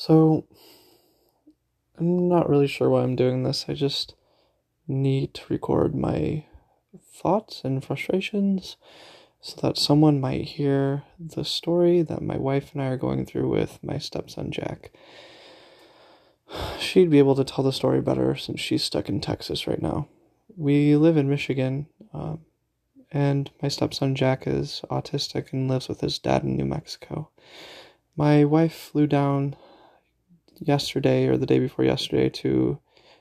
So, I'm not really sure why I'm doing this. I just need to record my thoughts and frustrations so that someone might hear the story that my wife and I are going through with my stepson Jack. She'd be able to tell the story better since she's stuck in Texas right now. We live in Michigan, um, and my stepson Jack is autistic and lives with his dad in New Mexico. My wife flew down yesterday or the day before yesterday to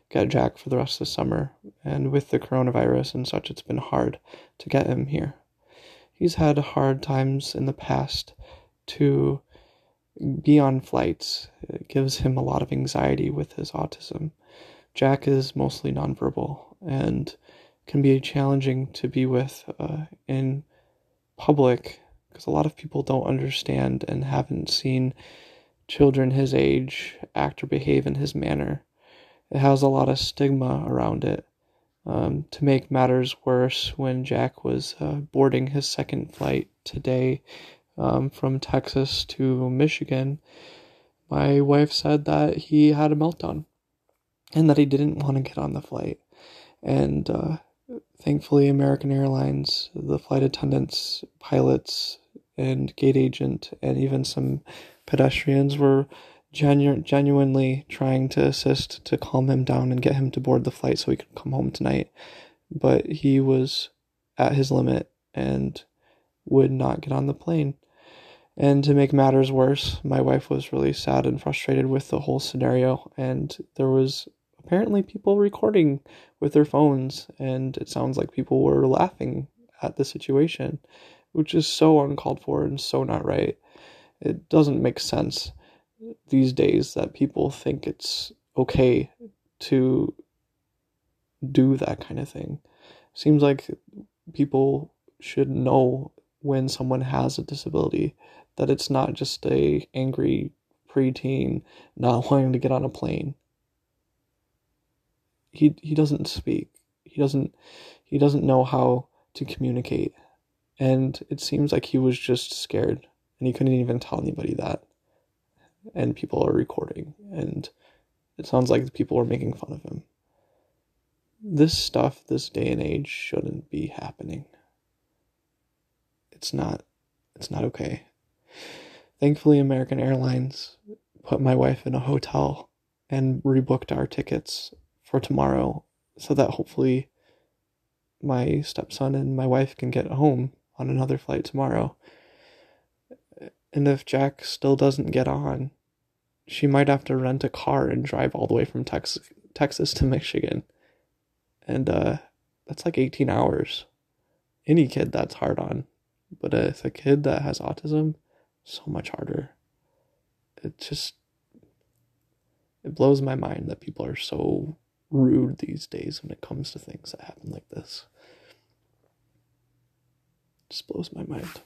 get Jack for the rest of the summer, and with the coronavirus and such, it's been hard to get him here. He's had hard times in the past to be on flights. It gives him a lot of anxiety with his autism. Jack is mostly nonverbal and can be challenging to be with uh, in public because a lot of people don't understand and haven't seen children his age act or behave in his manner. It has a lot of stigma around it. Um, to make matters worse, when Jack was uh, boarding his second flight today um, from Texas to Michigan, my wife said that he had a meltdown and that he didn't want to get on the flight. And uh, thankfully, American Airlines, the flight attendants, pilots, and gate agent, and even some pedestrians were genu- genuinely trying to assist to calm him down and get him to board the flight so he could come home tonight. But he was at his limit and would not get on the plane. And to make matters worse, my wife was really sad and frustrated with the whole scenario, and there was apparently people recording with their phones, and it sounds like people were laughing at the situation, which is so uncalled for and so not right. It doesn't make sense these days that people think it's okay to do that kind of thing. Seems like people should know when someone has a disability that it's not just a angry preteen not wanting to get on a plane. He he doesn't speak. He doesn't he doesn't know how to communicate. And it seems like he was just scared and he couldn't even tell anybody that and people are recording, and it sounds like people are making fun of him. This stuff, this day and age, shouldn't be happening. It's not. It's not okay. Thankfully, American Airlines put my wife in a hotel and rebooked our tickets for tomorrow so that hopefully my stepson and my wife can get home on another flight tomorrow. And if Jack still doesn't get on, she might have to rent a car and drive all the way from Texas Texas to Michigan. And uh that's like 18 hours. Any kid that's hard on. But if a kid that has autism, so much harder. It just it blows my mind that people are so rude these days when it comes to things that happen like this. Just blows my mind.